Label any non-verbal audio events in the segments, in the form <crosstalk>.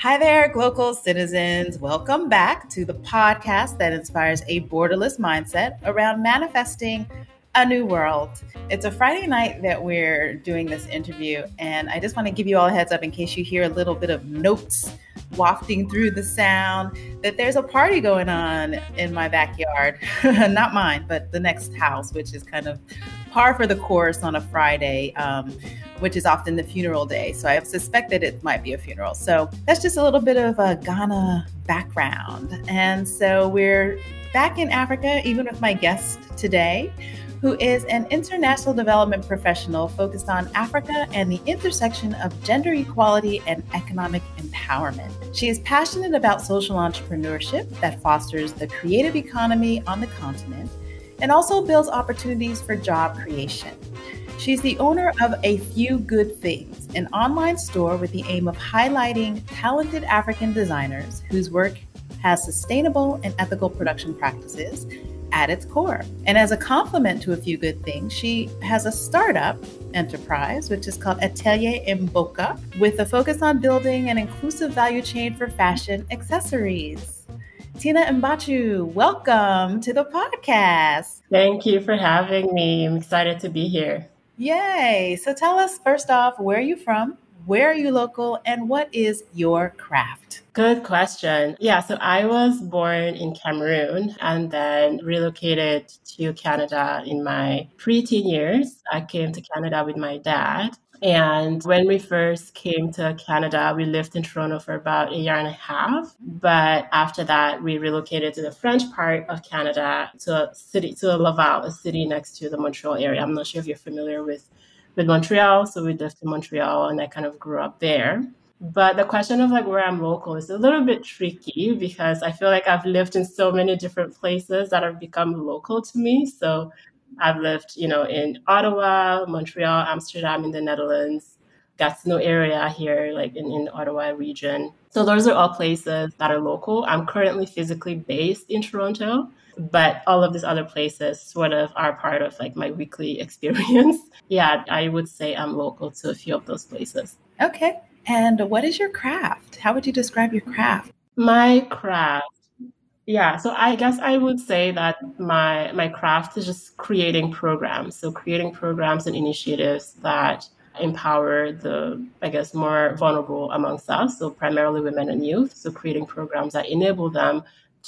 Hi there, local citizens. Welcome back to the podcast that inspires a borderless mindset around manifesting a new world. It's a Friday night that we're doing this interview, and I just want to give you all a heads up in case you hear a little bit of notes wafting through the sound that there's a party going on in my backyard. <laughs> Not mine, but the next house, which is kind of par for the course on a Friday, um, which is often the funeral day. So I suspect that it might be a funeral. So that's just a little bit of a Ghana background. And so we're back in Africa, even with my guest today who is an international development professional focused on Africa and the intersection of gender equality and economic empowerment. She is passionate about social entrepreneurship that fosters the creative economy on the continent and also builds opportunities for job creation. She's the owner of A Few Good Things, an online store with the aim of highlighting talented African designers whose work has sustainable and ethical production practices at its core. And as a complement to a few good things, she has a startup enterprise, which is called Atelier Mboka, with a focus on building an inclusive value chain for fashion accessories. Tina Mbachu, welcome to the podcast. Thank you for having me. I'm excited to be here. Yay. So tell us first off, where are you from? Where are you local? And what is your craft? Good question. Yeah, so I was born in Cameroon and then relocated to Canada in my preteen years. I came to Canada with my dad. And when we first came to Canada, we lived in Toronto for about a year and a half. But after that, we relocated to the French part of Canada to a city, to Laval, a city next to the Montreal area. I'm not sure if you're familiar with with Montreal. So we lived in Montreal and I kind of grew up there. But the question of like where I'm local is a little bit tricky because I feel like I've lived in so many different places that have become local to me. So I've lived, you know, in Ottawa, Montreal, Amsterdam in the Netherlands, Gatineau area here, like in, in Ottawa region. So those are all places that are local. I'm currently physically based in Toronto but all of these other places sort of are part of like my weekly <laughs> experience. yeah, I would say I'm local to a few of those places. Okay. And what is your craft? How would you describe your craft? My craft. Yeah, so I guess I would say that my my craft is just creating programs. So creating programs and initiatives that empower the I guess more vulnerable amongst us, so primarily women and youth. So creating programs that enable them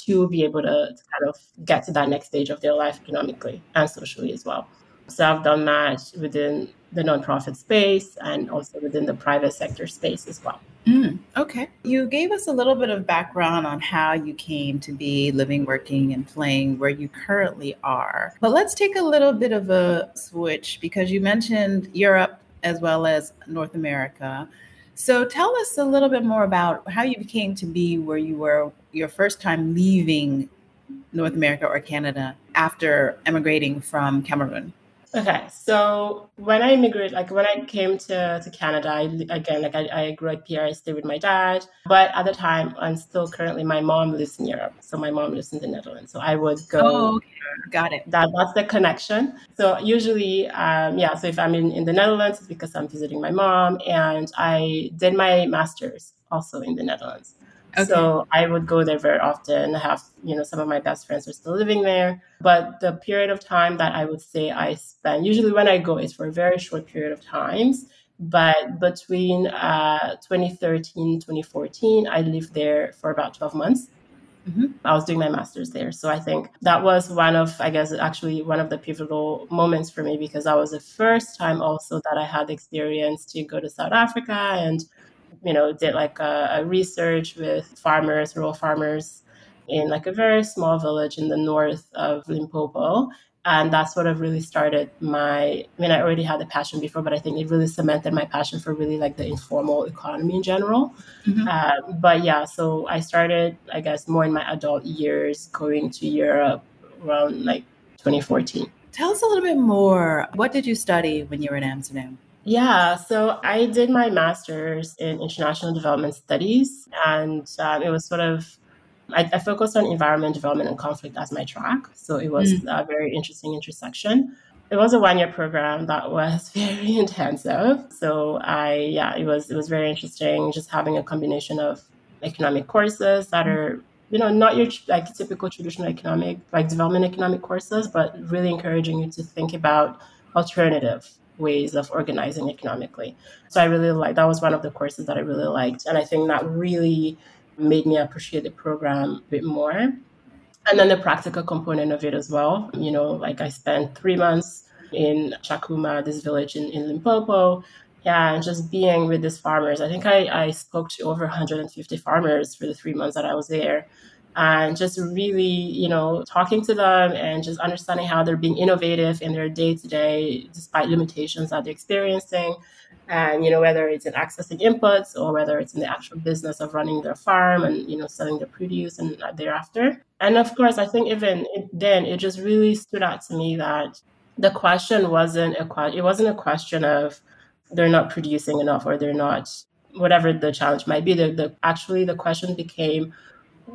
to be able to, to kind of get to that next stage of their life economically and socially as well. So I've done that within the nonprofit space and also within the private sector space as well. Mm, okay. You gave us a little bit of background on how you came to be living, working, and playing where you currently are. But let's take a little bit of a switch because you mentioned Europe as well as North America. So tell us a little bit more about how you came to be where you were your first time leaving North America or Canada after emigrating from Cameroon. Okay, so when I immigrated, like when I came to, to Canada, I, again, like I, I grew up here, I stayed with my dad. But at the time, I'm still currently, my mom lives in Europe. So my mom lives in the Netherlands. So I would go. Oh, okay. Got it. That, that's the connection. So usually, um, yeah, so if I'm in, in the Netherlands, it's because I'm visiting my mom. And I did my master's also in the Netherlands. Okay. So I would go there very often. I have, you know, some of my best friends are still living there. But the period of time that I would say I spend, usually when I go, is for a very short period of times. But between uh, 2013, 2014, I lived there for about 12 months. Mm-hmm. I was doing my master's there. So I think that was one of, I guess, actually one of the pivotal moments for me because that was the first time also that I had experience to go to South Africa and you know, did like a, a research with farmers, rural farmers in like a very small village in the north of Limpopo. And that sort of really started my, I mean, I already had the passion before, but I think it really cemented my passion for really like the informal economy in general. Mm-hmm. Uh, but yeah, so I started, I guess, more in my adult years going to Europe around like 2014. Tell us a little bit more. What did you study when you were in Amsterdam? Yeah, so I did my master's in international development studies, and um, it was sort of I, I, focused on environment, development, and conflict as my track. So it was mm. a very interesting intersection. It was a one-year program that was <laughs> very intensive. So I, yeah, it was it was very interesting, just having a combination of economic courses that are you know not your like typical traditional economic like development economic courses but really encouraging you to think about alternative ways of organizing economically so i really like that was one of the courses that i really liked and i think that really made me appreciate the program a bit more and then the practical component of it as well you know like i spent three months in chakuma this village in, in limpopo yeah, and just being with these farmers. I think I, I spoke to over 150 farmers for the three months that I was there. And just really, you know, talking to them and just understanding how they're being innovative in their day to day, despite limitations that they're experiencing. And, you know, whether it's in accessing inputs or whether it's in the actual business of running their farm and, you know, selling their produce and thereafter. And of course, I think even then, it just really stood out to me that the question wasn't a question, it wasn't a question of they're not producing enough or they're not whatever the challenge might be the, the actually the question became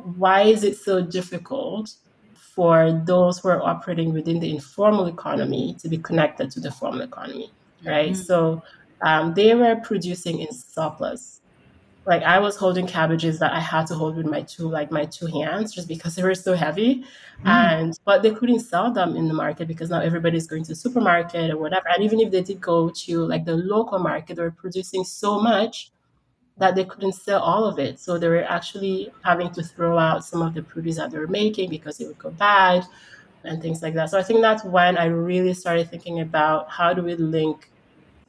why is it so difficult for those who are operating within the informal economy to be connected to the formal economy right mm-hmm. so um, they were producing in surplus like I was holding cabbages that I had to hold with my two like my two hands just because they were so heavy. Mm. And but they couldn't sell them in the market because now everybody's going to the supermarket or whatever. And even if they did go to like the local market, they were producing so much that they couldn't sell all of it. So they were actually having to throw out some of the produce that they were making because it would go bad and things like that. So I think that's when I really started thinking about how do we link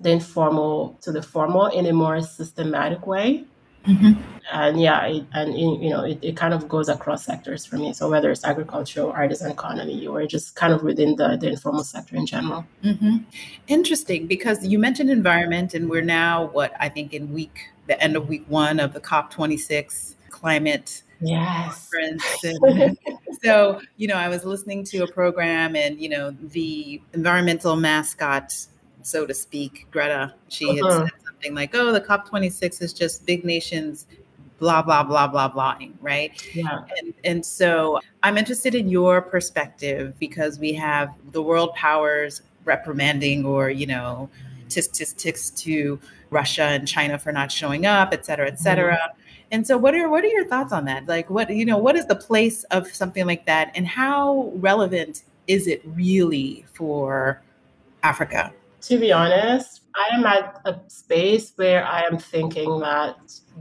the informal to the formal in a more systematic way Mm-hmm. And yeah, it, and it, you know, it, it kind of goes across sectors for me. So whether it's agricultural, artisan economy, or just kind of within the, the informal sector in general. Mm-hmm. Interesting, because you mentioned environment, and we're now what I think in week the end of week one of the COP twenty six climate yes. <laughs> so you know i was listening to a program and you know the environmental mascot so to speak greta she had uh-huh. said something like, oh, the COP26 is just big nations blah blah blah blah blahing right? Yeah. And, and so i'm interested in your perspective because we have the world powers reprimanding or you know tisk tisk tisk to russia and china for not showing up et cetera et cetera mm-hmm. and so what are what are your thoughts on that like what you know what is the place of something like that and how relevant is it really for africa to be honest I am at a space where I am thinking that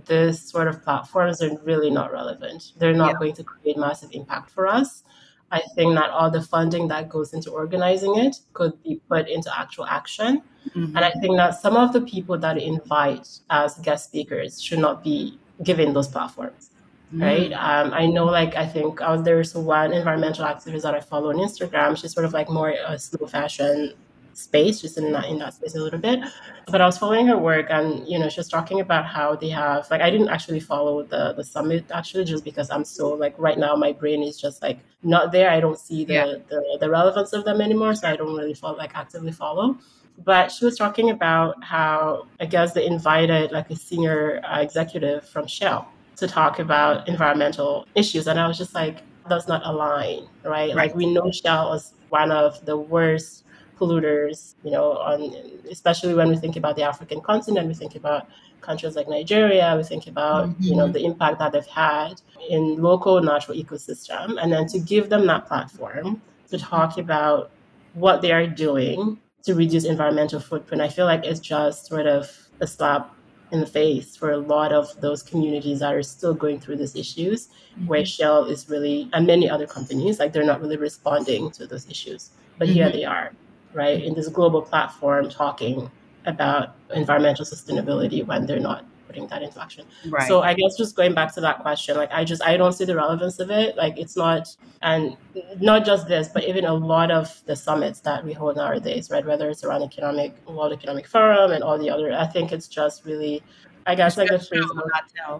this sort of platforms are really not relevant. They're not yeah. going to create massive impact for us. I think that all the funding that goes into organizing it could be put into actual action. Mm-hmm. And I think that some of the people that invite as guest speakers should not be given those platforms. Mm-hmm. Right. Um, I know, like, I think uh, there's one environmental activist that I follow on Instagram. She's sort of like more a slow fashion space, just in that in that space a little bit. But I was following her work, and you know, she was talking about how they have like I didn't actually follow the the summit actually, just because I'm so like right now my brain is just like not there. I don't see the yeah. the, the relevance of them anymore, so I don't really follow like actively follow but she was talking about how I guess they invited like a senior uh, executive from Shell to talk about environmental issues, and I was just like, does not align, right? right? Like we know Shell is one of the worst polluters, you know, on especially when we think about the African continent, we think about countries like Nigeria, we think about, mm-hmm. you know, mm-hmm. the impact that they've had in local natural ecosystem, and then to give them that platform to talk about what they are doing to reduce environmental footprint, I feel like it's just sort of a slap in the face for a lot of those communities that are still going through these issues, mm-hmm. where Shell is really, and many other companies, like they're not really responding to those issues. But mm-hmm. here they are right, in this global platform talking about environmental sustainability when they're not putting that into action. Right. So I guess just going back to that question, like I just I don't see the relevance of it. Like it's not and not just this, but even a lot of the summits that we hold nowadays, right? Whether it's around economic World Economic Forum and all the other, I think it's just really I guess like the phrase.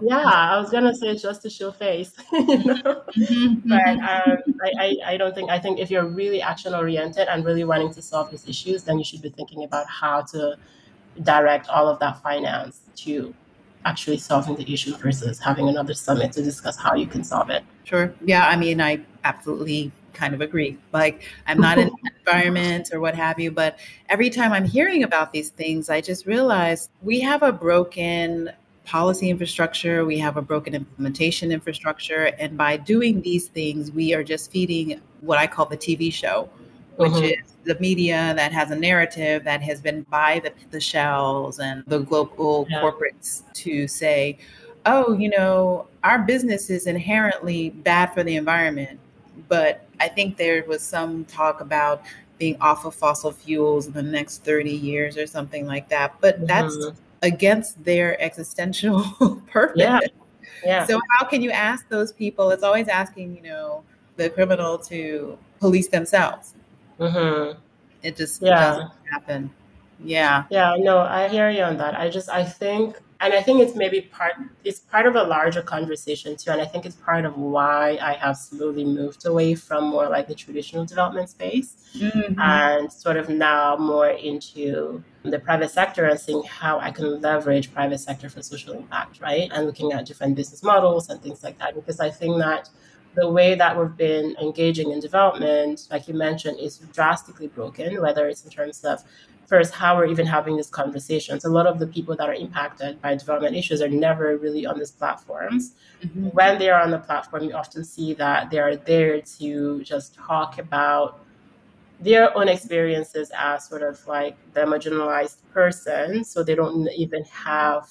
yeah, I was gonna say just to show face, <laughs> you know. Mm-hmm. But um, I, I, I don't think I think if you're really action oriented and really wanting to solve these issues, then you should be thinking about how to direct all of that finance to actually solving the issue versus having another summit to discuss how you can solve it. Sure. Yeah. I mean, I absolutely kind of agree. Like, I'm not in <laughs> environment or what have you, but every time I'm hearing about these things, I just realize we have a broken policy infrastructure, we have a broken implementation infrastructure. And by doing these things, we are just feeding what I call the TV show, which mm-hmm. is the media that has a narrative that has been by the, the shells and the global yeah. corporates to say, oh, you know, our business is inherently bad for the environment. But I think there was some talk about being off of fossil fuels in the next 30 years or something like that. But mm-hmm. that's against their existential <laughs> purpose. Yeah. yeah. So how can you ask those people? It's always asking, you know, the criminal to police themselves. Mm-hmm. It just yeah. doesn't happen. Yeah. Yeah, no, I hear you on that. I just I think and I think it's maybe part it's part of a larger conversation too. And I think it's part of why I have slowly moved away from more like the traditional development space mm-hmm. and sort of now more into the private sector and seeing how I can leverage private sector for social impact, right? And looking at different business models and things like that. Because I think that the way that we've been engaging in development, like you mentioned, is drastically broken, whether it's in terms of first how we're even having these conversations. A lot of the people that are impacted by development issues are never really on these platforms. Mm-hmm. When they are on the platform, you often see that they are there to just talk about their own experiences as sort of like the marginalized person. So they don't even have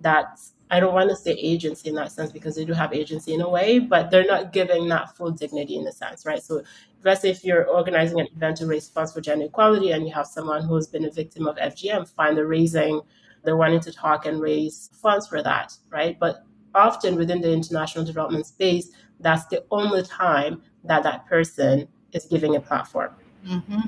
that I don't want to say agency in that sense because they do have agency in a way, but they're not giving that full dignity in a sense, right? So let's say if you're organizing an event to raise funds for gender equality and you have someone who's been a victim of FGM, fine, they're raising, they're wanting to talk and raise funds for that, right? But often within the international development space, that's the only time that that person is giving a platform. Mm-hmm.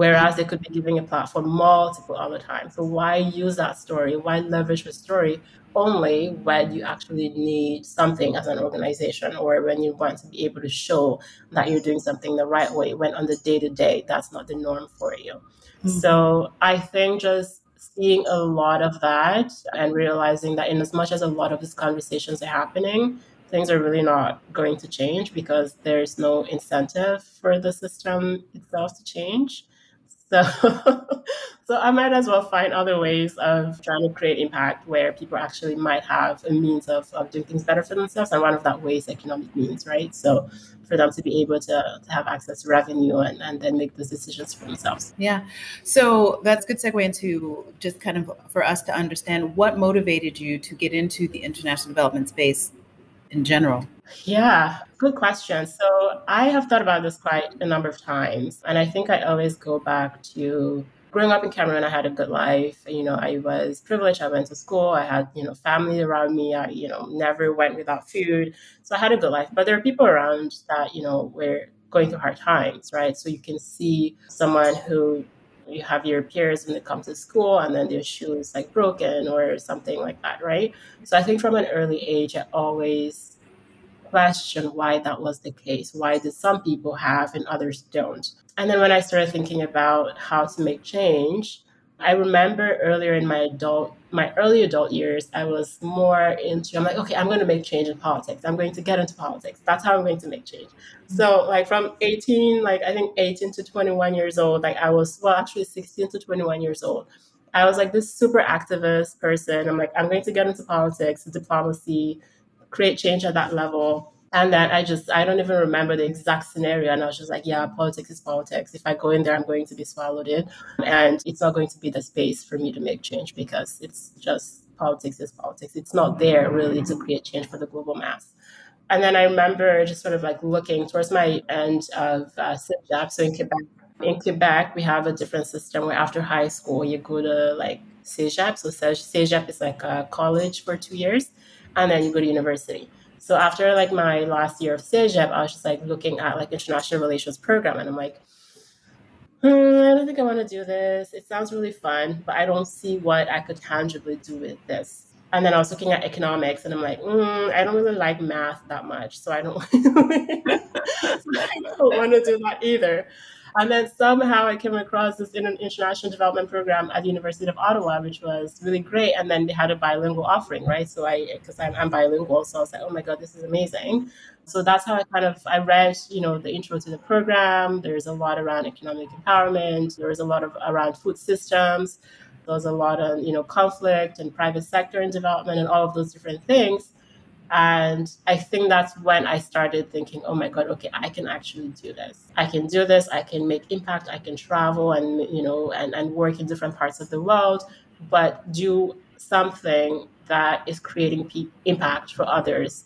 Whereas they could be giving a platform multiple other times. So why use that story? Why leverage the story only when you actually need something as an organization or when you want to be able to show that you're doing something the right way when on the day to day that's not the norm for you mm-hmm. so i think just seeing a lot of that and realizing that in as much as a lot of these conversations are happening things are really not going to change because there's no incentive for the system itself to change so, <laughs> so I might as well find other ways of trying to create impact where people actually might have a means of, of doing things better for themselves. And one of that ways economic means, right? So for them to be able to, to have access to revenue and, and then make those decisions for themselves. Yeah. So that's good segue into just kind of for us to understand what motivated you to get into the international development space in general. Yeah, good question. So I have thought about this quite a number of times. And I think I always go back to growing up in Cameroon, I had a good life. You know, I was privileged. I went to school. I had, you know, family around me. I, you know, never went without food. So I had a good life. But there are people around that, you know, were going through hard times, right? So you can see someone who you have your peers when they come to school and then their shoes like broken or something like that, right? So I think from an early age, I always question why that was the case. Why did some people have and others don't? And then when I started thinking about how to make change, I remember earlier in my adult, my early adult years, I was more into, I'm like, okay, I'm going to make change in politics. I'm going to get into politics. That's how I'm going to make change. Mm-hmm. So like from 18, like I think 18 to 21 years old, like I was, well, actually 16 to 21 years old. I was like this super activist person. I'm like, I'm going to get into politics, diplomacy, create change at that level. And then I just, I don't even remember the exact scenario. And I was just like, yeah, politics is politics. If I go in there, I'm going to be swallowed in. And it's not going to be the space for me to make change because it's just politics is politics. It's not there really to create change for the global mass. And then I remember just sort of like looking towards my end of uh. So in Quebec, in Quebec, we have a different system where after high school, you go to like CEGEP. So CEGEP is like a college for two years, and then you go to university. So after like my last year of CEGEP, I was just like looking at like international relations program, and I'm like, hmm, I don't think I want to do this. It sounds really fun, but I don't see what I could tangibly do with this. And then I was looking at economics, and I'm like, mm, I don't really like math that much, so I don't, <laughs> I don't want to do that either. And then somehow I came across this international development program at the University of Ottawa, which was really great. And then they had a bilingual offering, right? So I, because I'm, I'm bilingual, so I was like, oh my god, this is amazing. So that's how I kind of I read, you know, the intro to the program. There's a lot around economic empowerment. There's a lot of around food systems does a lot on, you know, conflict and private sector and development and all of those different things. And I think that's when I started thinking, oh my God, okay, I can actually do this. I can do this. I can make impact. I can travel and, you know, and, and work in different parts of the world, but do something that is creating pe- impact for others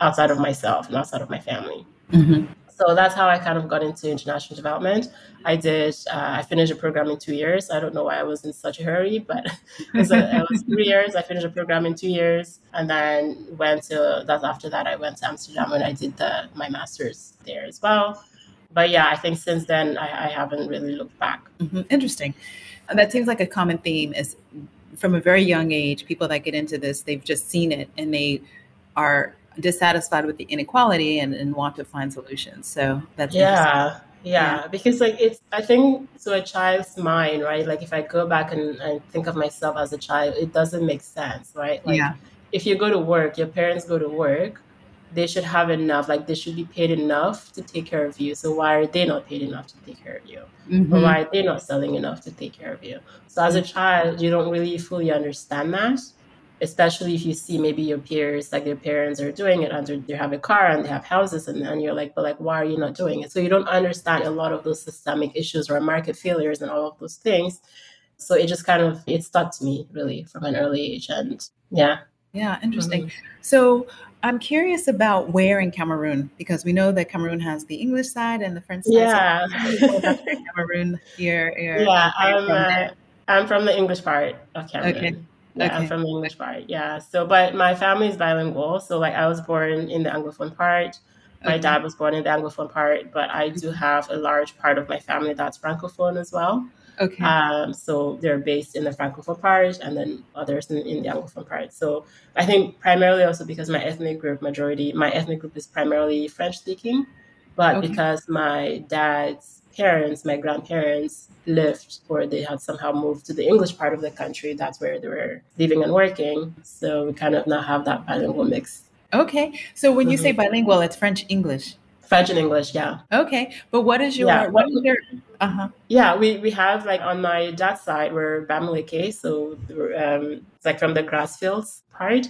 outside of myself and outside of my family. Mm-hmm. So that's how I kind of got into international development. I did, uh, I finished a program in two years. I don't know why I was in such a hurry, but <laughs> it was, a, it was three years. I finished a program in two years and then went to, that's after that, I went to Amsterdam and I did the, my master's there as well. But yeah, I think since then I, I haven't really looked back. Mm-hmm. Interesting. And that seems like a common theme is from a very young age, people that get into this, they've just seen it and they are dissatisfied with the inequality and, and want to find solutions. So that's yeah. Yeah, because like it's I think to a child's mind, right? Like if I go back and, and think of myself as a child, it doesn't make sense, right? Like yeah. if you go to work, your parents go to work, they should have enough, like they should be paid enough to take care of you. So why are they not paid enough to take care of you? Mm-hmm. Or why are they not selling enough to take care of you? So as a child, you don't really fully understand that especially if you see maybe your peers like their parents are doing it and they have a car and they have houses and, you're like but like why are you not doing it? So you don't understand a lot of those systemic issues or market failures and all of those things. So it just kind of it stuck to me really from an early age and yeah. Yeah interesting. Mm-hmm. so i'm curious about where in cameroon because we know that cameroon has the english side and the french side. Yeah. so cameroon here, <laughs> here yeah I'm, uh, I'm from the english part of cameroon. Okay yeah, okay. I'm from the English part. Yeah. So, but my family is bilingual. So, like, I was born in the Anglophone part. My okay. dad was born in the Anglophone part, but I do have a large part of my family that's Francophone as well. Okay. Um, so they're based in the Francophone part and then others in, in, the Anglophone part. So I think primarily also because my ethnic group majority, my ethnic group is primarily French speaking, but okay. because my dad's parents, my grandparents, lived or they had somehow moved to the English part of the country. That's where they were living and working. So we kind of now have that bilingual mix. Okay. So when mm-hmm. you say mm-hmm. bilingual, it's French English. French and English, yeah. Okay, but what is your yeah. what is your uh huh? Yeah, we we have like on my dad's side we're Bamileke, so um, it's like from the grassfields part.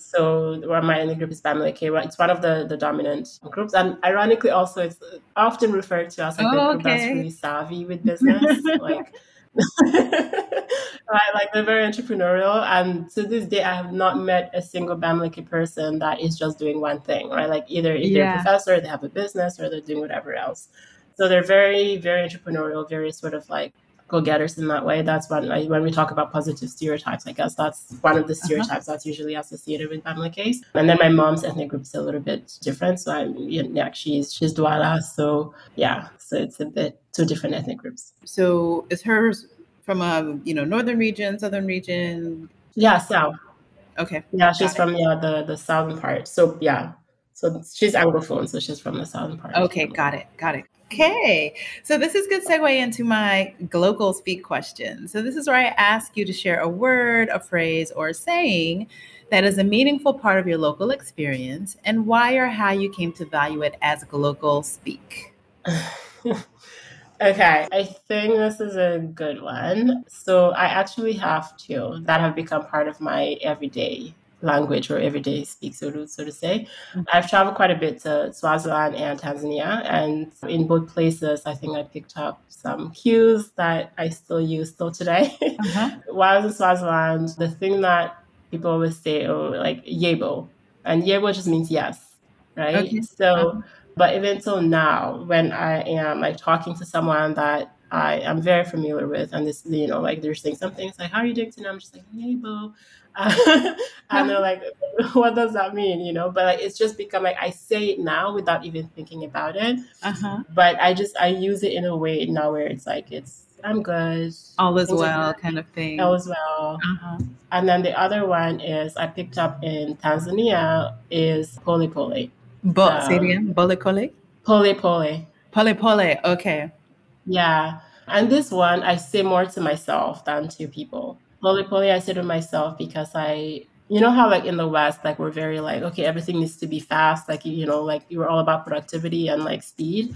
So my ethnic group is Bamileke. It's one of the, the dominant groups. And ironically, also, it's often referred to as like oh, the group okay. that's really savvy with business. <laughs> like, <laughs> right, like they're very entrepreneurial. And to this day, I have not met a single Bamileke person that is just doing one thing, right? Like either if they're a professor, they have a business, or they're doing whatever else. So they're very, very entrepreneurial, very sort of like go-getters in that way. That's when like, when we talk about positive stereotypes, I guess that's one of the uh-huh. stereotypes uh-huh. that's usually associated with Bamileke. And then my mom's ethnic group is a little bit different. So I'm yeah, she's she's Douala. So yeah, so it's a bit two different ethnic groups. So is hers from a you know northern region, southern region? Yeah, south. Okay. Yeah, she's from yeah the the southern part. So yeah, so she's anglophone, so she's from the southern part. Okay, got it, got it. Okay, so this is good segue into my global speak question. So this is where I ask you to share a word, a phrase, or a saying that is a meaningful part of your local experience, and why or how you came to value it as global speak. <laughs> okay, I think this is a good one. So I actually have two that have become part of my everyday language or everyday speak, so to, so to say. Mm-hmm. I've traveled quite a bit to Swaziland and Tanzania, and in both places, I think I picked up some cues that I still use still today. Uh-huh. <laughs> While I was in Swaziland, the thing that people always say, oh, like yebo, and yebo just means yes, right? Okay. So, uh-huh. but even till now, when I am like talking to someone that I am very familiar with, and this, you know, like they're saying something, it's like, how are you doing today? I'm just like, yebo. And they're <laughs> like, what does that mean? You know, but like, it's just become like I say it now without even thinking about it. Uh-huh. But I just I use it in a way now where it's like it's I'm good, all is well, kind of thing. All is well. Uh-huh. And then the other one is I picked up in Tanzania is pole pole. Bo- um, say again, pole pole. Pole pole. Pole pole. Okay. Yeah, and this one I say more to myself than to people slowly, slowly, I say to myself because I, you know how like in the West, like we're very like, okay, everything needs to be fast. Like, you know, like you're all about productivity and like speed.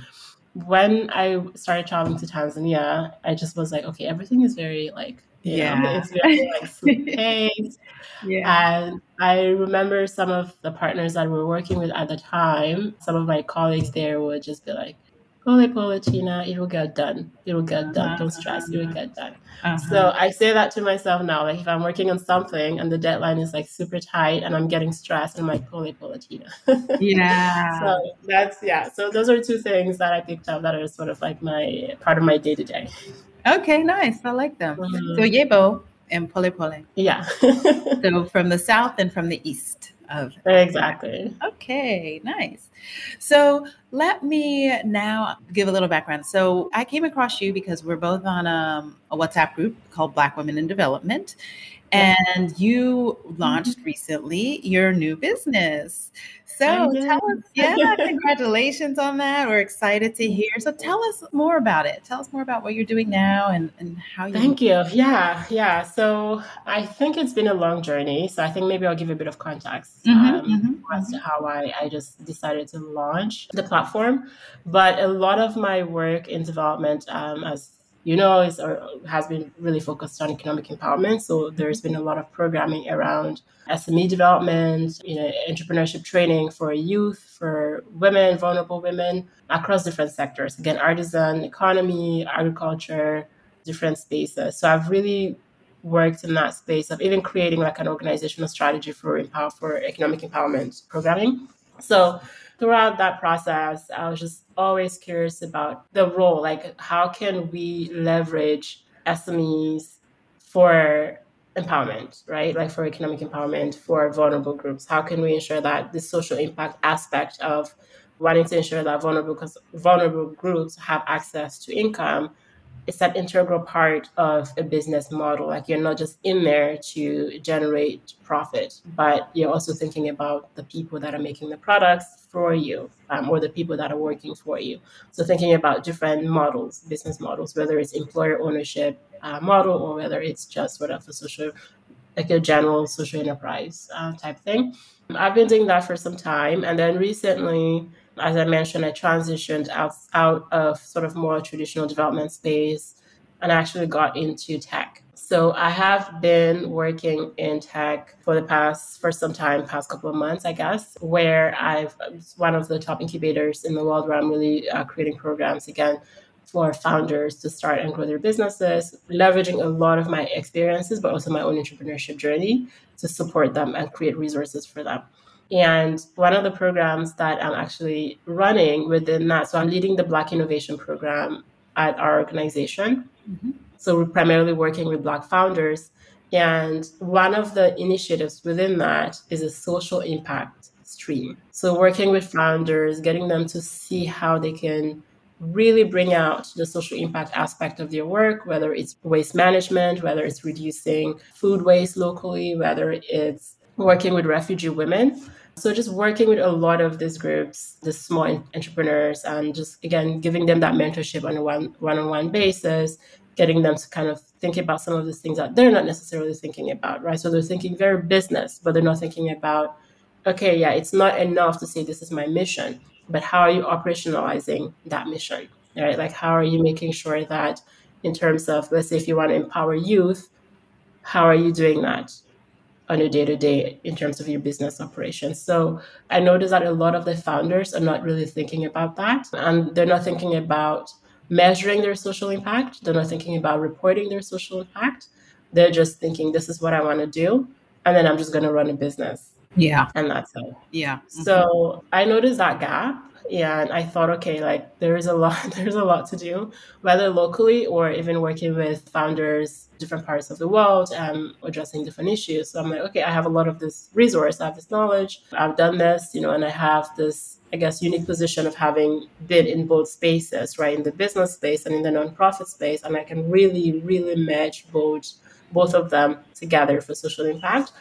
when I started traveling to Tanzania, I just was like, okay, everything is very like yeah, know, it's very like slow <laughs> yeah. And I remember some of the partners that we were working with at the time, some of my colleagues there would just be like, Pole, Tina, it will get done. It will get done. Uh-huh. Don't stress, it will get done. Uh-huh. So I say that to myself now. Like if I'm working on something and the deadline is like super tight and I'm getting stressed, I'm like, pole, Tina. <laughs> yeah. So that's yeah. So those are two things that I picked up that are sort of like my part of my day to day. Okay, nice. I like them. Mm-hmm. So Yebo and Pole Pole. Yeah. <laughs> so from the south and from the east of exactly. Okay, nice. So let me now give a little background. So I came across you because we're both on um, a WhatsApp group called Black Women in Development, and you launched mm-hmm. recently your new business. So tell us, <laughs> yeah, congratulations on that. We're excited to hear. So tell us more about it. Tell us more about what you're doing now and, and how you. Thank you. Yeah, yeah. So I think it's been a long journey. So I think maybe I'll give a bit of context mm-hmm, um, mm-hmm, as to mm-hmm. how I, I just decided to launch the platform. But a lot of my work in development, um, as you know, is or has been really focused on economic empowerment. So there's been a lot of programming around SME development, you know, entrepreneurship training for youth, for women, vulnerable women across different sectors. Again, artisan, economy, agriculture, different spaces. So I've really worked in that space of even creating like an organizational strategy for empower for economic empowerment programming. So throughout that process, I was just always curious about the role. Like, how can we leverage SMEs for empowerment, right? Like for economic empowerment for vulnerable groups. How can we ensure that the social impact aspect of wanting to ensure that vulnerable vulnerable groups have access to income it's an integral part of a business model. Like you're not just in there to generate profit, but you're also thinking about the people that are making the products for you um, or the people that are working for you. So thinking about different models, business models, whether it's employer ownership uh, model or whether it's just sort of a social, like a general social enterprise uh, type thing. I've been doing that for some time. And then recently, as I mentioned, I transitioned out, out of sort of more traditional development space and actually got into tech. So I have been working in tech for the past, for some time, past couple of months, I guess, where I've one of the top incubators in the world where I'm really uh, creating programs again for founders to start and grow their businesses, leveraging a lot of my experiences, but also my own entrepreneurship journey to support them and create resources for them. And one of the programs that I'm actually running within that, so I'm leading the Black Innovation Program at our organization. Mm-hmm. So we're primarily working with Black founders. And one of the initiatives within that is a social impact stream. So working with founders, getting them to see how they can really bring out the social impact aspect of their work, whether it's waste management, whether it's reducing food waste locally, whether it's working with refugee women. So just working with a lot of these groups, the small entrepreneurs, and just again giving them that mentorship on a one one-on-one basis, getting them to kind of think about some of these things that they're not necessarily thinking about, right? So they're thinking very business, but they're not thinking about, okay, yeah, it's not enough to say this is my mission, but how are you operationalizing that mission, right? Like how are you making sure that in terms of let's say if you want to empower youth, how are you doing that? On a day to day in terms of your business operations. So I noticed that a lot of the founders are not really thinking about that. And they're not thinking about measuring their social impact. They're not thinking about reporting their social impact. They're just thinking, this is what I want to do. And then I'm just going to run a business. Yeah. And that's it. Yeah. Mm-hmm. So I noticed that gap and I thought, okay, like there is a lot, <laughs> there's a lot to do, whether locally or even working with founders, different parts of the world, and addressing different issues. So I'm like, okay, I have a lot of this resource, I have this knowledge, I've done this, you know, and I have this, I guess, unique position of having been in both spaces, right, in the business space and in the nonprofit space, and I can really, really match both both of them together for social impact.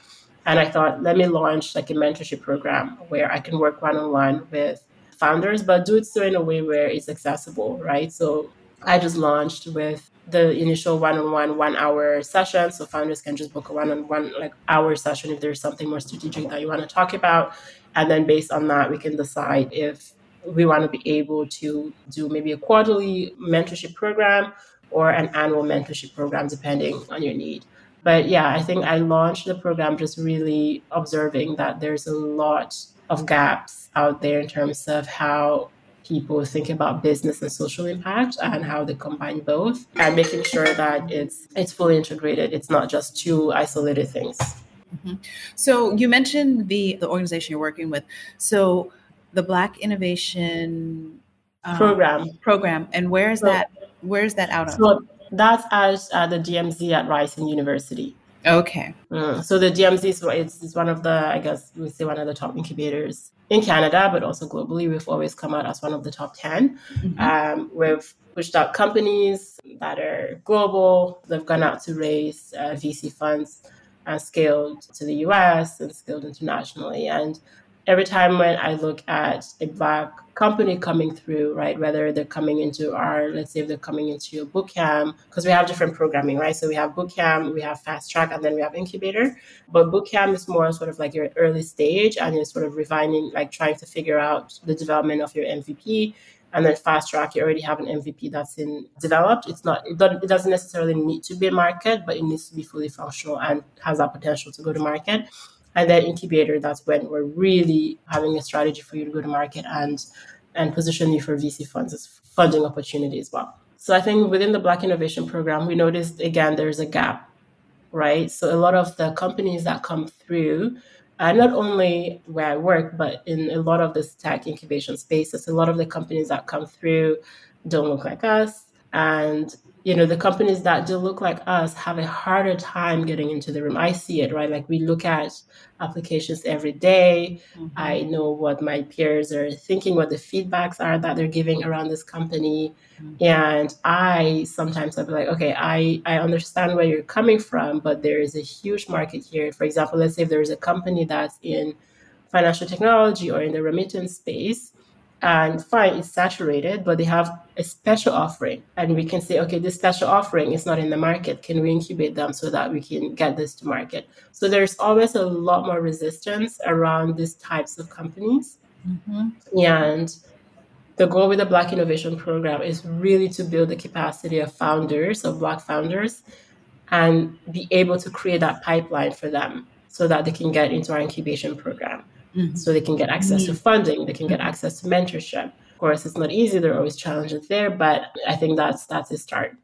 And I thought, let me launch like a mentorship program where I can work one on one with founders, but do it so in a way where it's accessible, right? So I just launched with the initial one-on-one one-hour session, so founders can just book a one-on-one like hour session if there's something more strategic that you want to talk about, and then based on that, we can decide if we want to be able to do maybe a quarterly mentorship program or an annual mentorship program, depending on your need. But yeah, I think I launched the program just really observing that there's a lot of gaps out there in terms of how people think about business and social impact and how they combine both and making sure that it's it's fully integrated it's not just two isolated things mm-hmm. so you mentioned the the organization you're working with so the black innovation um, program program and where is so, that where is that out of so that's at uh, the dmz at ryerson university Okay. Mm. So the DMZ is it's, it's one of the, I guess we say one of the top incubators in Canada, but also globally. We've always come out as one of the top 10. Mm-hmm. Um, we've pushed out companies that are global. They've gone out to raise uh, VC funds and scaled to the US and scaled internationally. And every time when I look at a black company coming through, right, whether they're coming into our, let's say if they're coming into boot camp, because we have different programming, right? So we have boot camp, we have fast track, and then we have incubator. But boot camp is more sort of like your early stage and you're sort of refining, like trying to figure out the development of your MVP. And then fast track, you already have an MVP that's in developed. It's not, it doesn't necessarily need to be a market, but it needs to be fully functional and has that potential to go to market. And then incubator, that's when we're really having a strategy for you to go to market and and position you for VC funds as funding opportunity as well. So I think within the Black Innovation Program, we noticed again there's a gap, right? So a lot of the companies that come through, and not only where I work, but in a lot of this tech incubation spaces, a lot of the companies that come through don't look like us. And you know the companies that do look like us have a harder time getting into the room i see it right like we look at applications every day. Mm-hmm. i know what my peers are thinking what the feedbacks are that they're giving around this company mm-hmm. and i sometimes i'll be like okay i i understand where you're coming from but there is a huge market here for example let's say if there's a company that's in financial technology or in the remittance space and fine, it's saturated, but they have a special offering. And we can say, okay, this special offering is not in the market. Can we incubate them so that we can get this to market? So there's always a lot more resistance around these types of companies. Mm-hmm. And the goal with the Black Innovation Program is really to build the capacity of founders, of Black founders, and be able to create that pipeline for them so that they can get into our incubation program. Mm-hmm. So they can get access to mm-hmm. funding, they can get access to mentorship. Of course, it's not easy. There are always challenges there, but I think that's that's a start.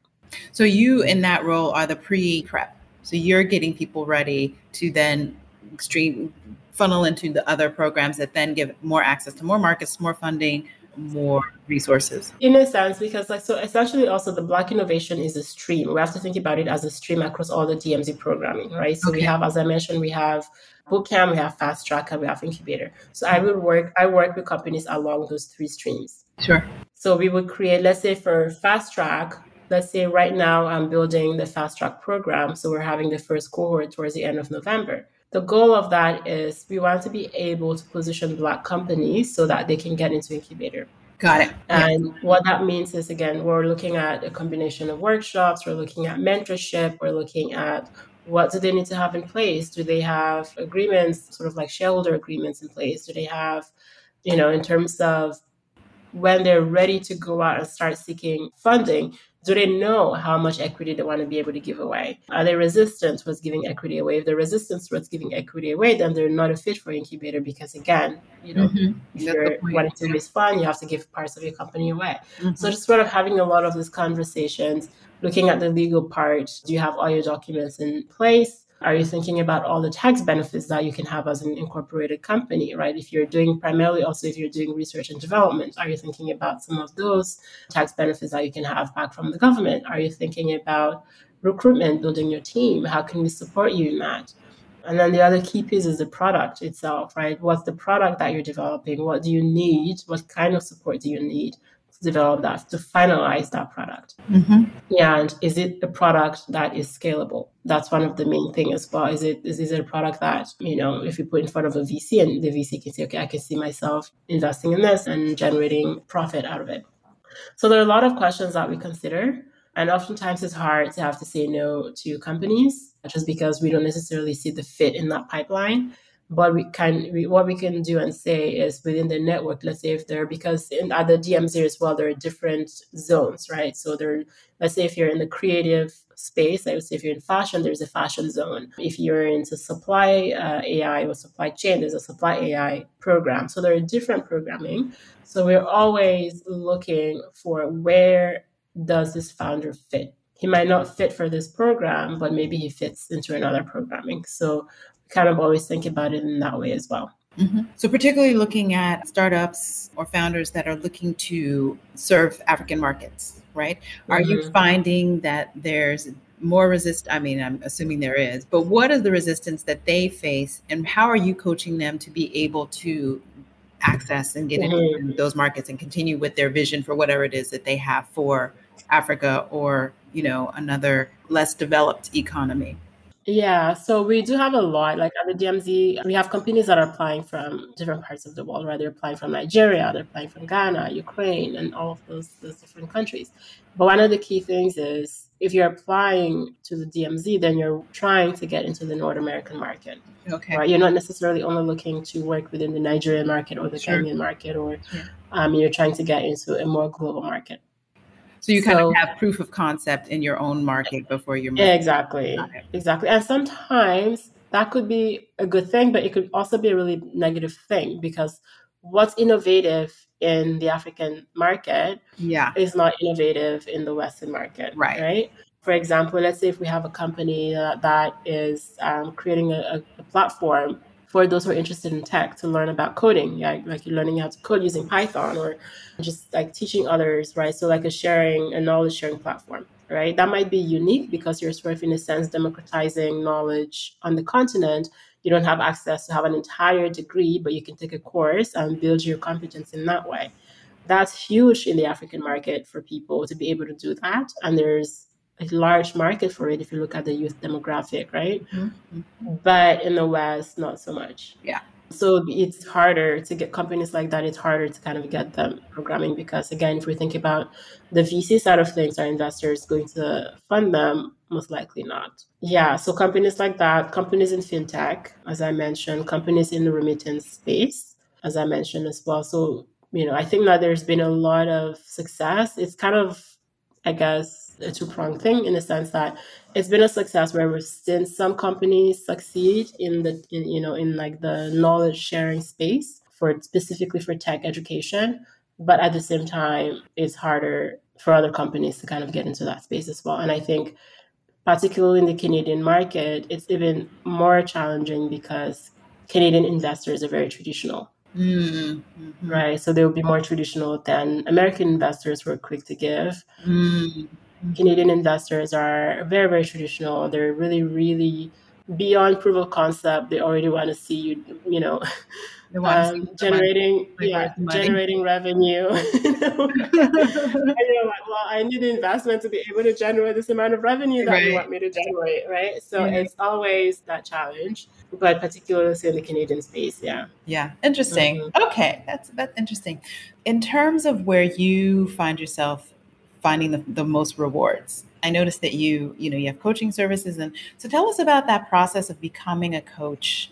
So you in that role are the pre-prep. So you're getting people ready to then stream funnel into the other programs that then give more access to more markets, more funding, more resources. In a sense because like so essentially also the black innovation is a stream. We have to think about it as a stream across all the dmz programming right? So okay. we have as i mentioned we have bootcamp we have fast track and we have incubator. So i will work i work with companies along those three streams. Sure. So we would create let's say for fast track let's say right now i'm building the fast track program. So we're having the first cohort towards the end of november the goal of that is we want to be able to position black companies so that they can get into incubator. Got it. And yeah. what that means is again we're looking at a combination of workshops we're looking at mentorship we're looking at what do they need to have in place? Do they have agreements sort of like shareholder agreements in place? Do they have you know in terms of when they're ready to go out and start seeking funding do they know how much equity they want to be able to give away? Are they resistant towards giving equity away? If they're resistant towards giving equity away, then they're not a fit for incubator because again, you know, mm-hmm. if you're wanting to raise fund, you have to give parts of your company away. Mm-hmm. So just sort of having a lot of these conversations, looking at the legal part. Do you have all your documents in place? Are you thinking about all the tax benefits that you can have as an incorporated company, right? If you're doing primarily also if you're doing research and development, are you thinking about some of those tax benefits that you can have back from the government? Are you thinking about recruitment, building your team? How can we support you in that? And then the other key piece is the product itself, right? What's the product that you're developing? What do you need? What kind of support do you need? Develop that, to finalize that product. Mm-hmm. And is it a product that is scalable? That's one of the main things as well. Is it is, is it a product that, you know, if you put in front of a VC and the VC can say, okay, I can see myself investing in this and generating profit out of it. So there are a lot of questions that we consider. And oftentimes it's hard to have to say no to companies just because we don't necessarily see the fit in that pipeline. But we can we, what we can do and say is within the network let's say if there because in other dmz as well there are different zones right? So there let's say if you're in the creative space i would say if you're in fashion there's a fashion zone. If you're into supply uh, ai or supply chain there's a supply ai program. So there are different programming. So we're always looking for where does this founder fit? He might not fit for this program, but maybe he fits into another programming. So kind of always think about it in that way as well. Mm-hmm. So, particularly looking at startups or founders that are looking to serve African markets, right? Mm-hmm. Are you mm-hmm. finding that there's more resist? I mean, I'm assuming there is, but what is the resistance that they face, and how are you coaching them to be able to access and get mm-hmm. into those markets and continue with their vision for whatever it is that they have for Africa or you know another less developed economy? Yeah, so we do have a lot. Like at the DMZ, we have companies that are applying from different parts of the world, right? They're applying from Nigeria, they're applying from Ghana, Ukraine, and all of those, those different countries. But one of the key things is if you're applying to the DMZ, then you're trying to get into the North American market. Okay. Right? You're not necessarily only looking to work within the Nigerian market or the sure. Kenyan market, or yeah. um, you're trying to get into a more global market. So you kind so, of have proof of concept in your own market before you're yeah, exactly, exactly. And sometimes that could be a good thing, but it could also be a really negative thing because what's innovative in the African market yeah. is not innovative in the Western market. Right. Right. For example, let's say if we have a company that, that is um, creating a, a platform for those who are interested in tech to learn about coding, yeah, like you're learning how to code using Python or just like teaching others, right? So like a sharing, a knowledge sharing platform, right? That might be unique because you're sort of in a sense democratizing knowledge on the continent. You don't have access to have an entire degree, but you can take a course and build your competence in that way. That's huge in the African market for people to be able to do that. And there's a large market for it if you look at the youth demographic, right? Mm-hmm. But in the West, not so much. Yeah. So it's harder to get companies like that. It's harder to kind of get them programming because, again, if we think about the VC side of things, are investors going to fund them? Most likely not. Yeah. So companies like that, companies in fintech, as I mentioned, companies in the remittance space, as I mentioned as well. So, you know, I think that there's been a lot of success. It's kind of, I guess, a two pronged thing in the sense that it's been a success where we've seen some companies succeed in the in, you know in like the knowledge sharing space for specifically for tech education, but at the same time, it's harder for other companies to kind of get into that space as well. And I think particularly in the Canadian market, it's even more challenging because Canadian investors are very traditional. Mm-hmm. Right. So they will be more traditional than American investors who are quick to give. Mm-hmm. Canadian investors are very, very traditional. They're really, really beyond proof of concept. They already want to see you, you know, um, generating, yeah, generating revenue. and you're like, well, I need investment to be able to generate this amount of revenue that right. you want me to generate, right? So it's always that challenge, but particularly in the Canadian space, yeah. Yeah, interesting. Mm-hmm. Okay, that's that's interesting. In terms of where you find yourself finding the, the most rewards i noticed that you you know you have coaching services and so tell us about that process of becoming a coach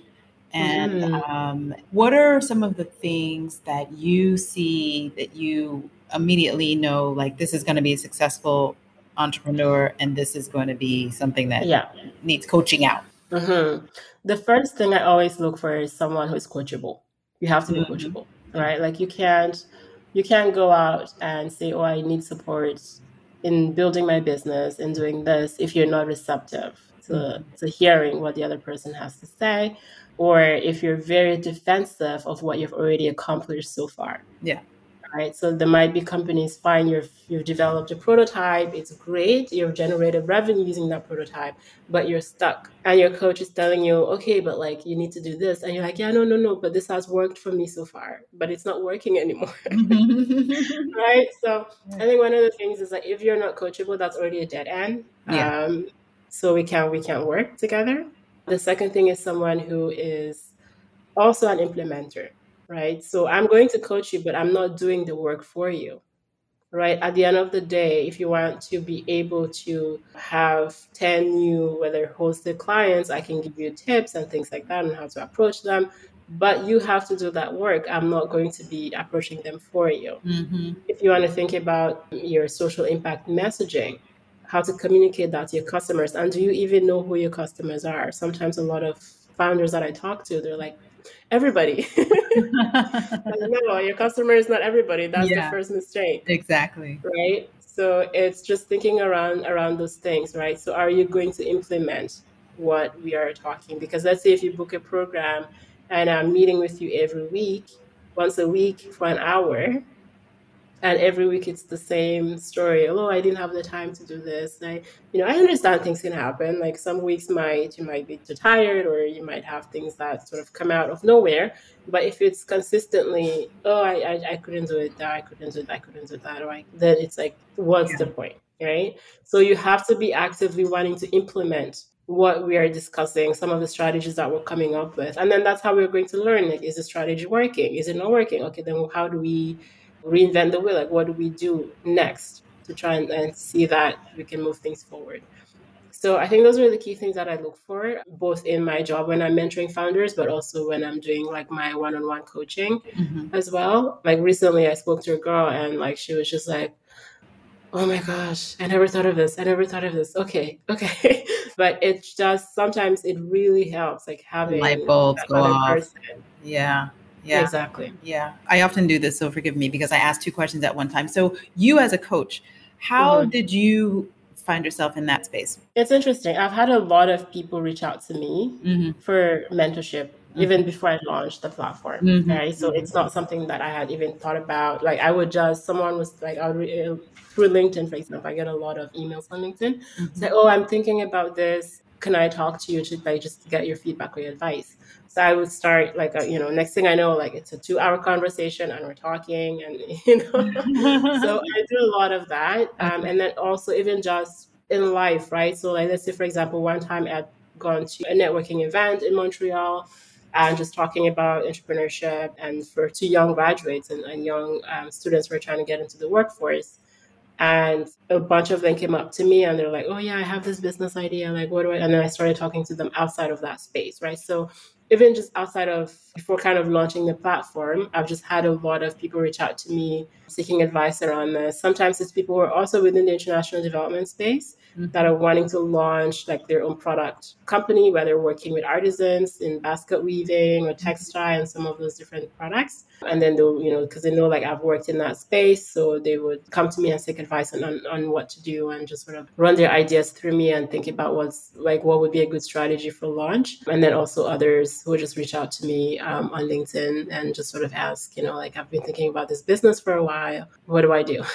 and mm. um, what are some of the things that you see that you immediately know like this is going to be a successful entrepreneur and this is going to be something that yeah. needs coaching out mm-hmm. the first thing i always look for is someone who is coachable you have to be mm-hmm. coachable right like you can't you can't go out and say, oh, I need support in building my business and doing this if you're not receptive to, mm-hmm. to hearing what the other person has to say, or if you're very defensive of what you've already accomplished so far. Yeah right? So there might be companies fine, you've you've developed a prototype, it's great, you've generated revenue using that prototype, but you're stuck. And your coach is telling you, okay, but like you need to do this. And you're like, yeah, no, no, no, but this has worked for me so far, but it's not working anymore. <laughs> right? So I think one of the things is that if you're not coachable, that's already a dead end. Yeah. Um, so we can't we can't work together. The second thing is someone who is also an implementer right? So I'm going to coach you, but I'm not doing the work for you, right? At the end of the day, if you want to be able to have 10 new, whether hosted clients, I can give you tips and things like that on how to approach them. But you have to do that work. I'm not going to be approaching them for you. Mm-hmm. If you want to think about your social impact messaging, how to communicate that to your customers, and do you even know who your customers are? Sometimes a lot of founders that I talk to, they're like, everybody. <laughs> <laughs> no, your customer is not everybody. That's yeah, the first mistake. Exactly. Right. So it's just thinking around around those things, right? So are you going to implement what we are talking? Because let's say if you book a program and I'm meeting with you every week, once a week for an hour, and every week it's the same story oh i didn't have the time to do this and i you know i understand things can happen like some weeks might you might be too tired or you might have things that sort of come out of nowhere but if it's consistently oh i i, I couldn't do it that i couldn't do it i couldn't do that or I, then it's like what's yeah. the point right so you have to be actively wanting to implement what we are discussing, some of the strategies that we're coming up with. And then that's how we're going to learn. Like, is the strategy working? Is it not working? Okay, then how do we reinvent the wheel. Like, what do we do next to try and, and see that we can move things forward? So I think those are the key things that I look for, both in my job when I'm mentoring founders, but also when I'm doing like my one-on-one coaching mm-hmm. as well. Like recently, I spoke to a girl and like she was just like, "Oh my gosh, I never thought of this. I never thought of this." Okay, okay, <laughs> but it's just sometimes it really helps, like having light bulbs go off. Person. Yeah, yeah. Exactly. Yeah. I often do this, so forgive me because I asked two questions at one time. So, you as a coach, how mm-hmm. did you find yourself in that space? It's interesting. I've had a lot of people reach out to me mm-hmm. for mentorship mm-hmm. even before I launched the platform. Mm-hmm. Right. So it's not something that I had even thought about. Like I would just, someone was like, I would, uh, through LinkedIn, for example, I get a lot of emails on LinkedIn. Mm-hmm. Say, oh, I'm thinking about this. Can I talk to you to like just get your feedback or your advice? So I would start like, a, uh, you know, next thing I know, like it's a two hour conversation and we're talking and, <laughs> you know, <laughs> so I do a lot of that. Um, and then also even just in life, right? So like, let's say, for example, one time I'd gone to a networking event in Montreal and just talking about entrepreneurship and for two young graduates and, and young um, students who are trying to get into the workforce. And a bunch of them came up to me and they're like, oh, yeah, I have this business idea. Like, what do I? And then I started talking to them outside of that space, right? So even just outside of before kind of launching the platform, I've just had a lot of people reach out to me seeking advice around this. Sometimes it's people who are also within the international development space. That are wanting to launch like their own product company, whether working with artisans in basket weaving or textile and some of those different products. And then they'll, you know, because they know like I've worked in that space. So they would come to me and seek advice on, on, on what to do and just sort of run their ideas through me and think about what's like what would be a good strategy for launch. And then also others who just reach out to me um, on LinkedIn and just sort of ask, you know, like I've been thinking about this business for a while. What do I do? <laughs>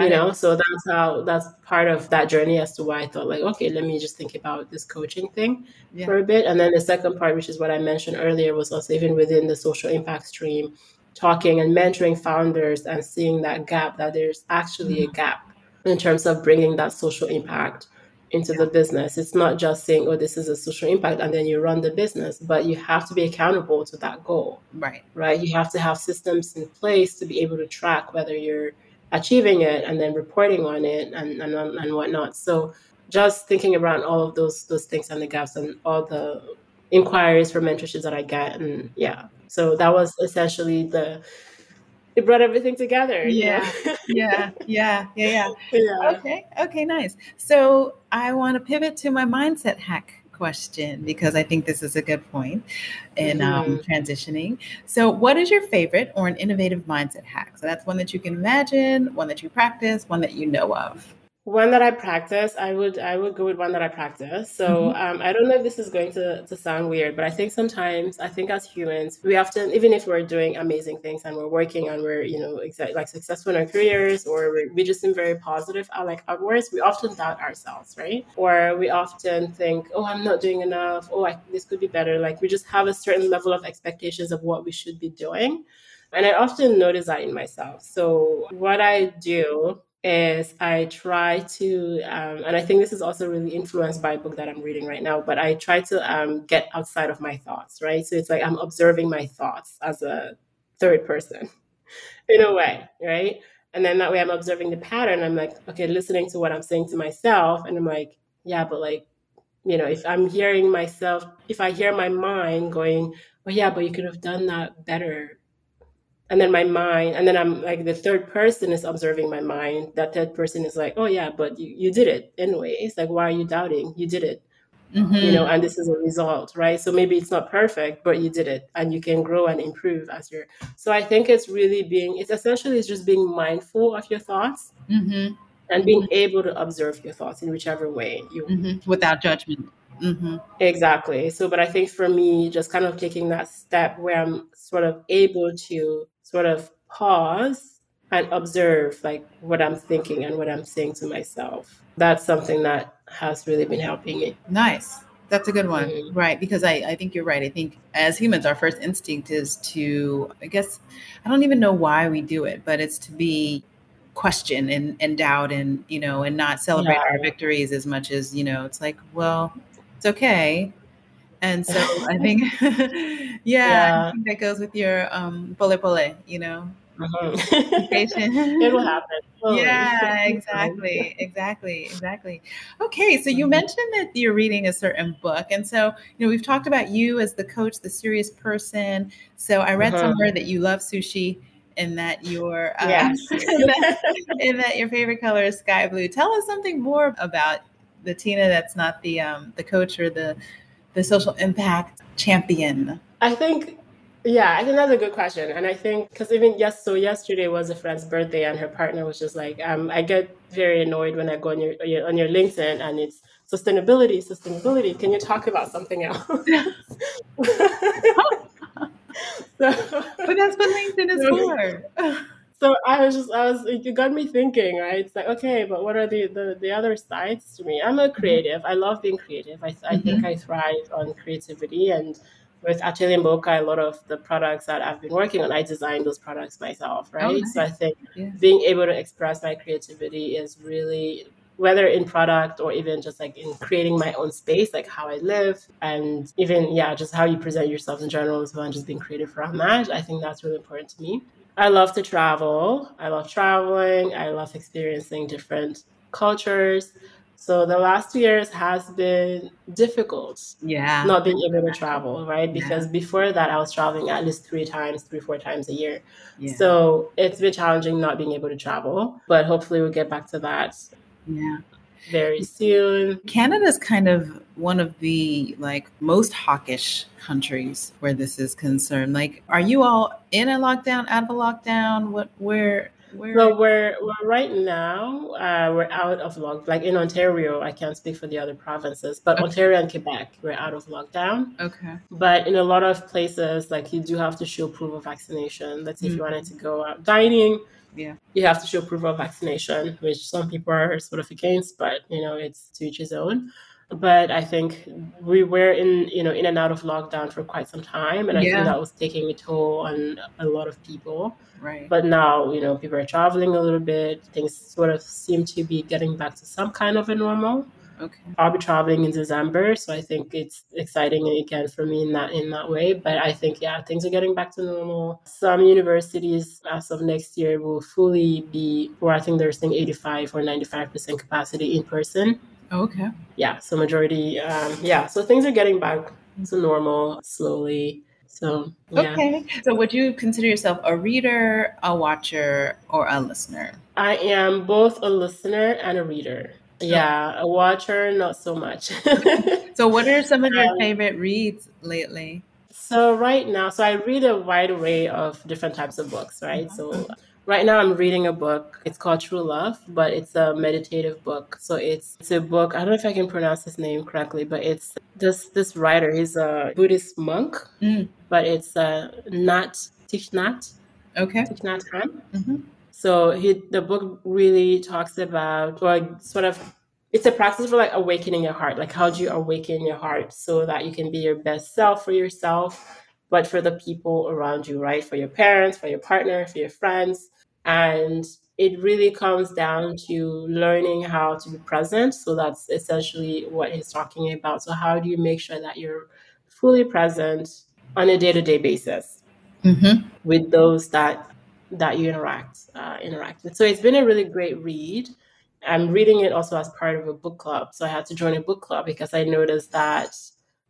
you know so that's how that's part of that journey as to why i thought like okay let me just think about this coaching thing yeah. for a bit and then the second part which is what i mentioned earlier was also even within the social impact stream talking and mentoring founders and seeing that gap that there's actually mm-hmm. a gap in terms of bringing that social impact into yeah. the business. It's not just saying, oh, this is a social impact, and then you run the business, but you have to be accountable to that goal. Right. Right. You have to have systems in place to be able to track whether you're achieving it and then reporting on it and, and, and whatnot. So just thinking around all of those those things and the gaps and all the inquiries for mentorships that I get and yeah. So that was essentially the it brought everything together. Yeah. yeah. Yeah. Yeah. Yeah. Yeah. <laughs> Okay. Okay. Nice. So I want to pivot to my mindset hack question because I think this is a good point in um, mm-hmm. um, transitioning. So, what is your favorite or an innovative mindset hack? So, that's one that you can imagine, one that you practice, one that you know of. One that I practice, I would I would go with one that I practice. So mm-hmm. um, I don't know if this is going to, to sound weird, but I think sometimes I think as humans we often even if we're doing amazing things and we're working and we're you know exa- like successful in our careers or we just seem very positive uh, like outwards, we often doubt ourselves, right? Or we often think, oh, I'm not doing enough. Oh, I, this could be better. Like we just have a certain level of expectations of what we should be doing. And I often notice that in myself. So, what I do is I try to, um, and I think this is also really influenced by a book that I'm reading right now, but I try to um, get outside of my thoughts, right? So it's like I'm observing my thoughts as a third person <laughs> in a way, right? And then that way I'm observing the pattern. I'm like, okay, listening to what I'm saying to myself. And I'm like, yeah, but like, you know, if I'm hearing myself, if I hear my mind going, oh, yeah, but you could have done that better. And then my mind, and then I'm like, the third person is observing my mind. That third person is like, oh, yeah, but you, you did it anyway. It's like, why are you doubting? You did it. Mm-hmm. you know and this is a result right so maybe it's not perfect but you did it and you can grow and improve as you're so i think it's really being it's essentially it's just being mindful of your thoughts mm-hmm. and being mm-hmm. able to observe your thoughts in whichever way you mm-hmm. without judgment mm-hmm. exactly so but i think for me just kind of taking that step where i'm sort of able to sort of pause and observe like what i'm thinking and what i'm saying to myself that's something that has really been helping me. Nice. That's a good one. Mm-hmm. Right. Because I, I think you're right. I think as humans, our first instinct is to, I guess, I don't even know why we do it, but it's to be question and, and doubt and, you know, and not celebrate yeah. our victories as much as, you know, it's like, well, it's okay. And so <laughs> I think, yeah, <laughs> yeah, I think that goes with your um, pole pole, you know, Mm-hmm. <laughs> it will happen. Yeah, exactly, exactly, exactly. Okay, so you mm-hmm. mentioned that you're reading a certain book, and so you know we've talked about you as the coach, the serious person. So I read mm-hmm. somewhere that you love sushi and that your uh, yes. and, that, and that your favorite color is sky blue. Tell us something more about the Tina that's not the um, the coach or the the social impact champion. I think yeah, I think that's a good question. And I think because even yes, so yesterday was a friend's birthday, and her partner was just like, um, I get very annoyed when I go on your on your LinkedIn and it's sustainability, sustainability. Can you talk about something else? <laughs> <laughs> so, but that's what LinkedIn is <laughs> for. So I was just, I was, you got me thinking, right? It's like, okay, but what are the, the, the other sides to me? I'm a mm-hmm. creative. I love being creative. I, I mm-hmm. think I thrive on creativity and with Atelier Mboka, a lot of the products that I've been working on, I designed those products myself, right? Oh, nice. So I think yeah. being able to express my creativity is really whether in product or even just like in creating my own space, like how I live, and even yeah, just how you present yourself in general as well, and just being creative around that. I think that's really important to me. I love to travel. I love traveling. I love experiencing different cultures. So the last two years has been difficult. Yeah. Not being able to travel, right? Because yeah. before that, I was traveling at least three times, three, four times a year. Yeah. So it's been challenging not being able to travel, but hopefully we'll get back to that. Yeah. Very soon. Canada's kind of one of the like most hawkish countries where this is concerned. Like, are you all in a lockdown, out of a lockdown? What, where, where? So we're, we're right now uh, we're out of lock. Like in Ontario, I can't speak for the other provinces, but okay. Ontario and Quebec we're out of lockdown. Okay. But in a lot of places, like you do have to show proof of vaccination. Let's say mm-hmm. if you wanted to go out dining, yeah, you have to show proof of vaccination, which some people are sort of against, but you know it's to each his own but I think we were in you know in and out of lockdown for quite some time, and I yeah. think that was taking a toll on a lot of people. Right. But now you know people are traveling a little bit. Things sort of seem to be getting back to some kind of a normal. Okay. I'll be traveling in December, so I think it's exciting again for me in that in that way. But I think yeah, things are getting back to normal. Some universities as of next year will fully be, or I think they're saying 85 or 95 percent capacity in person. Okay. Yeah. So majority, um, yeah. So things are getting back to normal slowly. So yeah. Okay. So would you consider yourself a reader, a watcher, or a listener? I am both a listener and a reader. Yeah, a watcher, not so much. <laughs> so what are some of your um, favorite reads lately? So right now, so I read a wide array of different types of books, right? Mm-hmm. So Right now, I'm reading a book. It's called True Love, but it's a meditative book. So it's it's a book. I don't know if I can pronounce his name correctly, but it's this this writer. He's a Buddhist monk, mm. but it's uh, Nhat Thich Nhat. Okay. Thich Nhat Hanh. Mm-hmm. So he the book really talks about or sort of it's a practice for like awakening your heart. Like how do you awaken your heart so that you can be your best self for yourself, but for the people around you, right? For your parents, for your partner, for your friends and it really comes down to learning how to be present. So that's essentially what he's talking about. So, how do you make sure that you're fully present on a day to day basis mm-hmm. with those that that you interact uh, interact with. So it's been a really great read. I'm reading it also as part of a book club. So I had to join a book club because I noticed that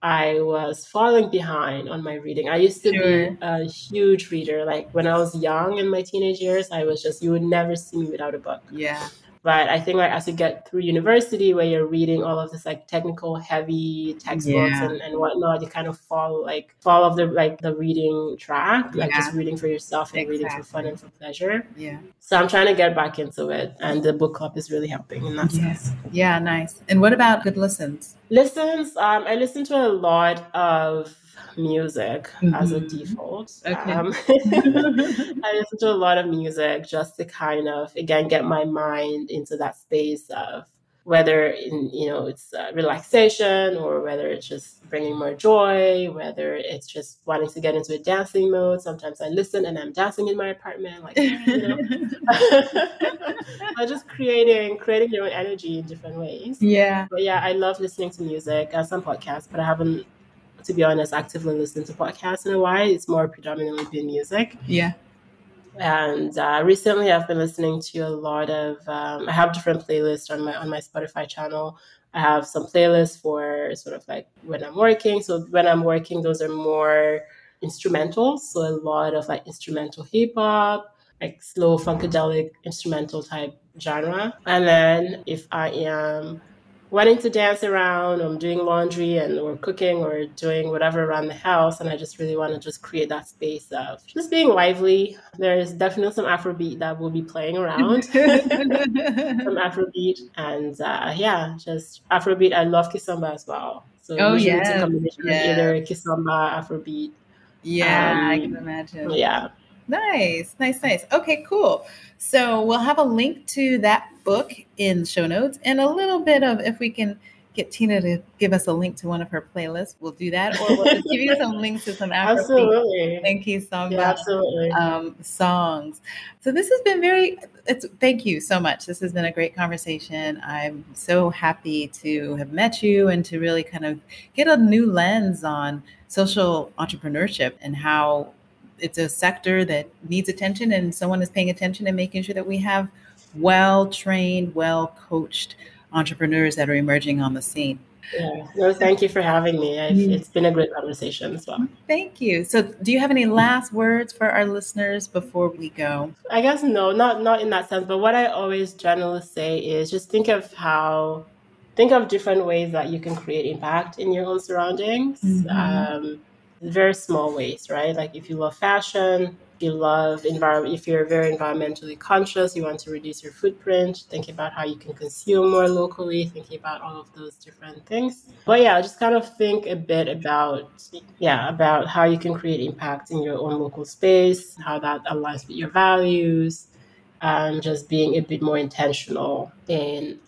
I was falling behind on my reading. I used to sure. be a huge reader. Like when I was young in my teenage years, I was just, you would never see me without a book. Yeah. But I think like as you get through university where you're reading all of this like technical heavy textbooks yeah. and, and whatnot, you kind of fall like fall off the like the reading track, like yeah. just reading for yourself and exactly. reading for fun and for pleasure. Yeah. So I'm trying to get back into it and the book club is really helping in that yeah. sense. Yeah, nice. And what about good listens? Listens, um, I listen to a lot of music mm-hmm. as a mm-hmm. default. Okay. Um, <laughs> <laughs> I listen to a lot of music just to kind of again get my mind into that space of whether in you know it's uh, relaxation or whether it's just bringing more joy whether it's just wanting to get into a dancing mode sometimes i listen and i'm dancing in my apartment like you know <laughs> just creating creating your own energy in different ways yeah but yeah i love listening to music and some podcasts but i haven't to be honest, actively listening to podcasts in a while. It's more predominantly been music. Yeah. And uh, recently, I've been listening to a lot of. Um, I have different playlists on my on my Spotify channel. I have some playlists for sort of like when I'm working. So when I'm working, those are more instrumentals. So a lot of like instrumental hip hop, like slow funkadelic instrumental type genre. And then if I am wanting to dance around or I'm doing laundry and or cooking or doing whatever around the house and I just really want to just create that space of just being lively. There's definitely some Afrobeat that will be playing around. <laughs> some Afrobeat and uh, yeah, just Afrobeat. I love Kizomba as well. So oh, yeah. it's a combination yeah. of either Kizomba, Afrobeat. Yeah, um, I can imagine. Yeah. Nice, nice, nice. Okay, cool. So we'll have a link to that book in show notes and a little bit of if we can get Tina to give us a link to one of her playlists, we'll do that, or we'll give you some <laughs> links to some Afro absolutely. Thank you so yeah, absolutely. Um, songs. So this has been very. It's thank you so much. This has been a great conversation. I'm so happy to have met you and to really kind of get a new lens on social entrepreneurship and how it's a sector that needs attention and someone is paying attention and making sure that we have well trained, well coached entrepreneurs that are emerging on the scene. Yeah. No, thank you for having me. I've, mm. it's been a great conversation as well. Thank you. So, do you have any last words for our listeners before we go? I guess no, not not in that sense. But what I always generally say is just think of how, think of different ways that you can create impact in your own surroundings. Mm-hmm. Um, very small ways, right? Like if you love fashion, you love environment, if you're very environmentally conscious, you want to reduce your footprint, thinking about how you can consume more locally, thinking about all of those different things. But yeah, just kind of think a bit about, yeah, about how you can create impact in your own local space, how that aligns with your values, and just being a bit more intentional in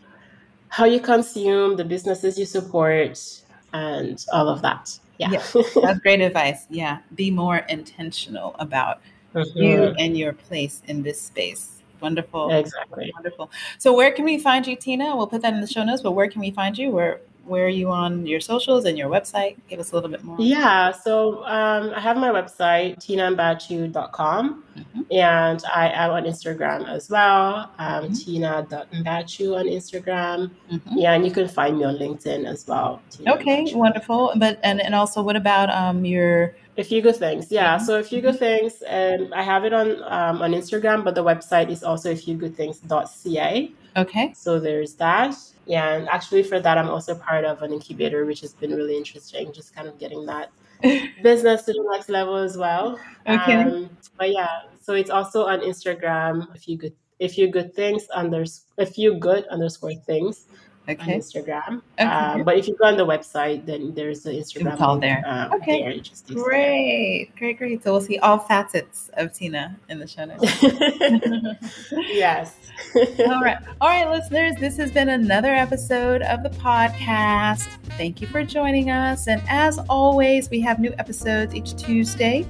how you consume, the businesses you support, and all of that. Yeah. yeah. That's great advice. Yeah. Be more intentional about mm-hmm. you and your place in this space. Wonderful. Exactly. Wonderful. So where can we find you, Tina? We'll put that in the show notes, but where can we find you? Where where are you on your socials and your website? Give us a little bit more. Yeah, so um, I have my website, tinambachu.com, mm-hmm. and I am on Instagram as well, um, mm-hmm. tina.mbachu on Instagram. Mm-hmm. Yeah, and you can find me on LinkedIn as well. Tina okay, Mbachu. wonderful. But and, and also, what about um, your a few good things, yeah. Mm-hmm. So a few good things, and I have it on um, on Instagram, but the website is also a few good things.ca. Okay. So there's that. Yeah, and actually for that, I'm also part of an incubator, which has been really interesting. Just kind of getting that <laughs> business to the next level as well. Okay. Um, but yeah, so it's also on Instagram. A few good, a few good things under a few good underscore things okay. on Instagram. Okay. Um, but if you go on the website, then there's the Instagram it's all there. Um, okay, there, great, great, great. So we'll see all facets of Tina in the show notes. <laughs> yes. <laughs> all right, all right, listeners. This has been another episode of the podcast. Thank you for joining us, and as always, we have new episodes each Tuesday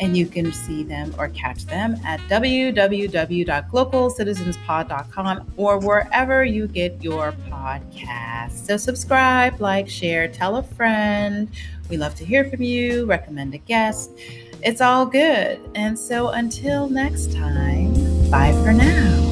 and you can see them or catch them at www.globalcitizenspod.com or wherever you get your podcasts. So subscribe, like, share, tell a friend. We love to hear from you, recommend a guest. it's all good. And so until next time, bye for now.